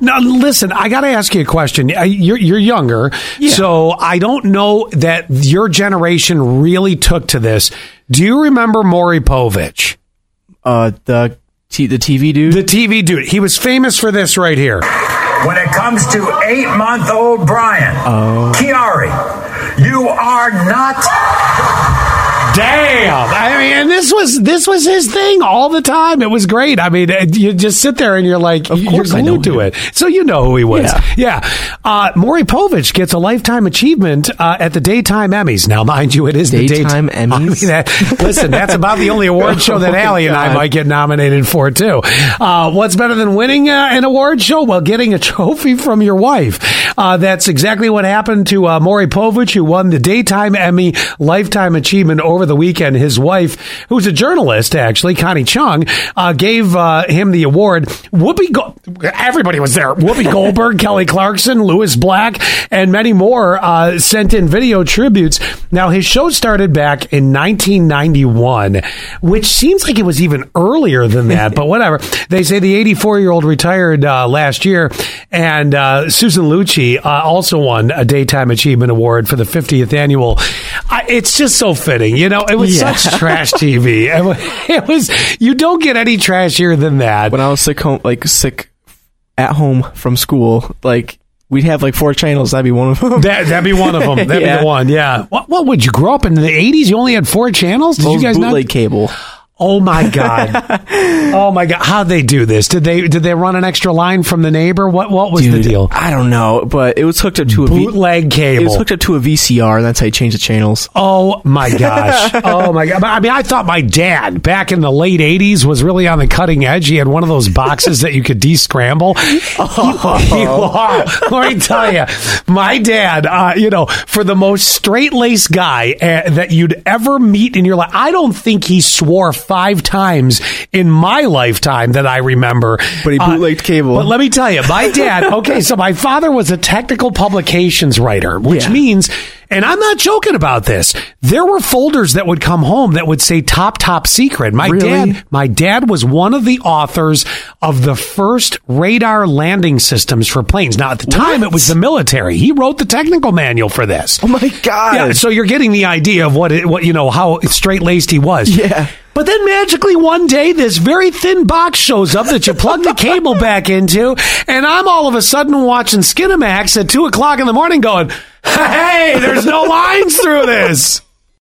Now, listen, I got to ask you a question. You're, you're younger, so I don't know that your generation really took to this. Do you remember Maury Povich? Uh, the t- the TV dude. The TV dude. He was famous for this right here. When it comes to eight month old Brian, Chiari, you are not. Damn! I mean, and this was this was his thing all the time. It was great. I mean, you just sit there and you're like, you're course I know glued to it. So you know who he was. Yeah. Yeah. Uh, Maury Povich gets a lifetime achievement uh, at the Daytime Emmys. Now, mind you, it is Daytime the daytime I mean, Emmys? that- listen, that's about the only award show that Oh, Allie and I might get nominated for too. Uh, what's better than winning uh, an award show? Well, getting a trophy from your wife. Uh, that's exactly what happened to uh, Maury Povich, who won the Daytime Emmy Lifetime Achievement over the weekend. His wife, who's a journalist, actually, Connie Chung, uh, gave uh, him the award. Whoopi, Go- everybody was there. Whoopi Goldberg, Kelly Clarkson, Lewis Black, and many more uh, sent in video tributes. Now, his show started back in 1991, which seems like it was even earlier than that, but whatever. They say the 84 year old retired uh, last year, and uh, Susan Lucci uh, also won a Daytime Achievement Award for the 50th annual. I, it's just so fitting, you know. It was Yeah. such trash TV. It wa- It was. You don't get any trashier than that. when I was sick home, like sick at home from school, like we'd have like four channels. That'd be one of them. That, that'd be one of them. That'd be the one. Yeah. What, what would you grow up in the 80s? You only had four channels? Did Those you guys not? bootleg cable. Oh my god! oh my god! How'd they do this? Did they did they run an extra line from the neighbor? What what was the deal? I don't know, but it was hooked up to a Bootleg cable. It was hooked up to a VCR, and that's how you change the channels. Oh my gosh! Oh my god! I mean, I thought my dad back in the late '80s was really on the cutting edge. He had one of those boxes that you could descramble. Oh, let me tell you, my dad. Uh, you know, for the most straight laced guy uh, that you'd ever meet in your life, I don't think he swore five times in my lifetime that I remember. But he Uh, bootlegged cable. But let me tell you, my dad. Okay, so my father was a technical publications writer, which Yeah. means, and I'm not joking about this. There were folders that would come home that would say "top top secret." My Really? dad, my dad was one of the authors of the first radar landing systems for planes. Now, at the time, What? it was the military. He wrote the technical manual for this. Oh my god! Yeah, so you're getting the idea of what it, what you know how straight laced he was. Yeah. But then magically one day this very thin box shows up that you plug the cable back into, and I'm all of a sudden watching Skinamax at two o'clock in the morning, going, "Hey, there's no lines through this."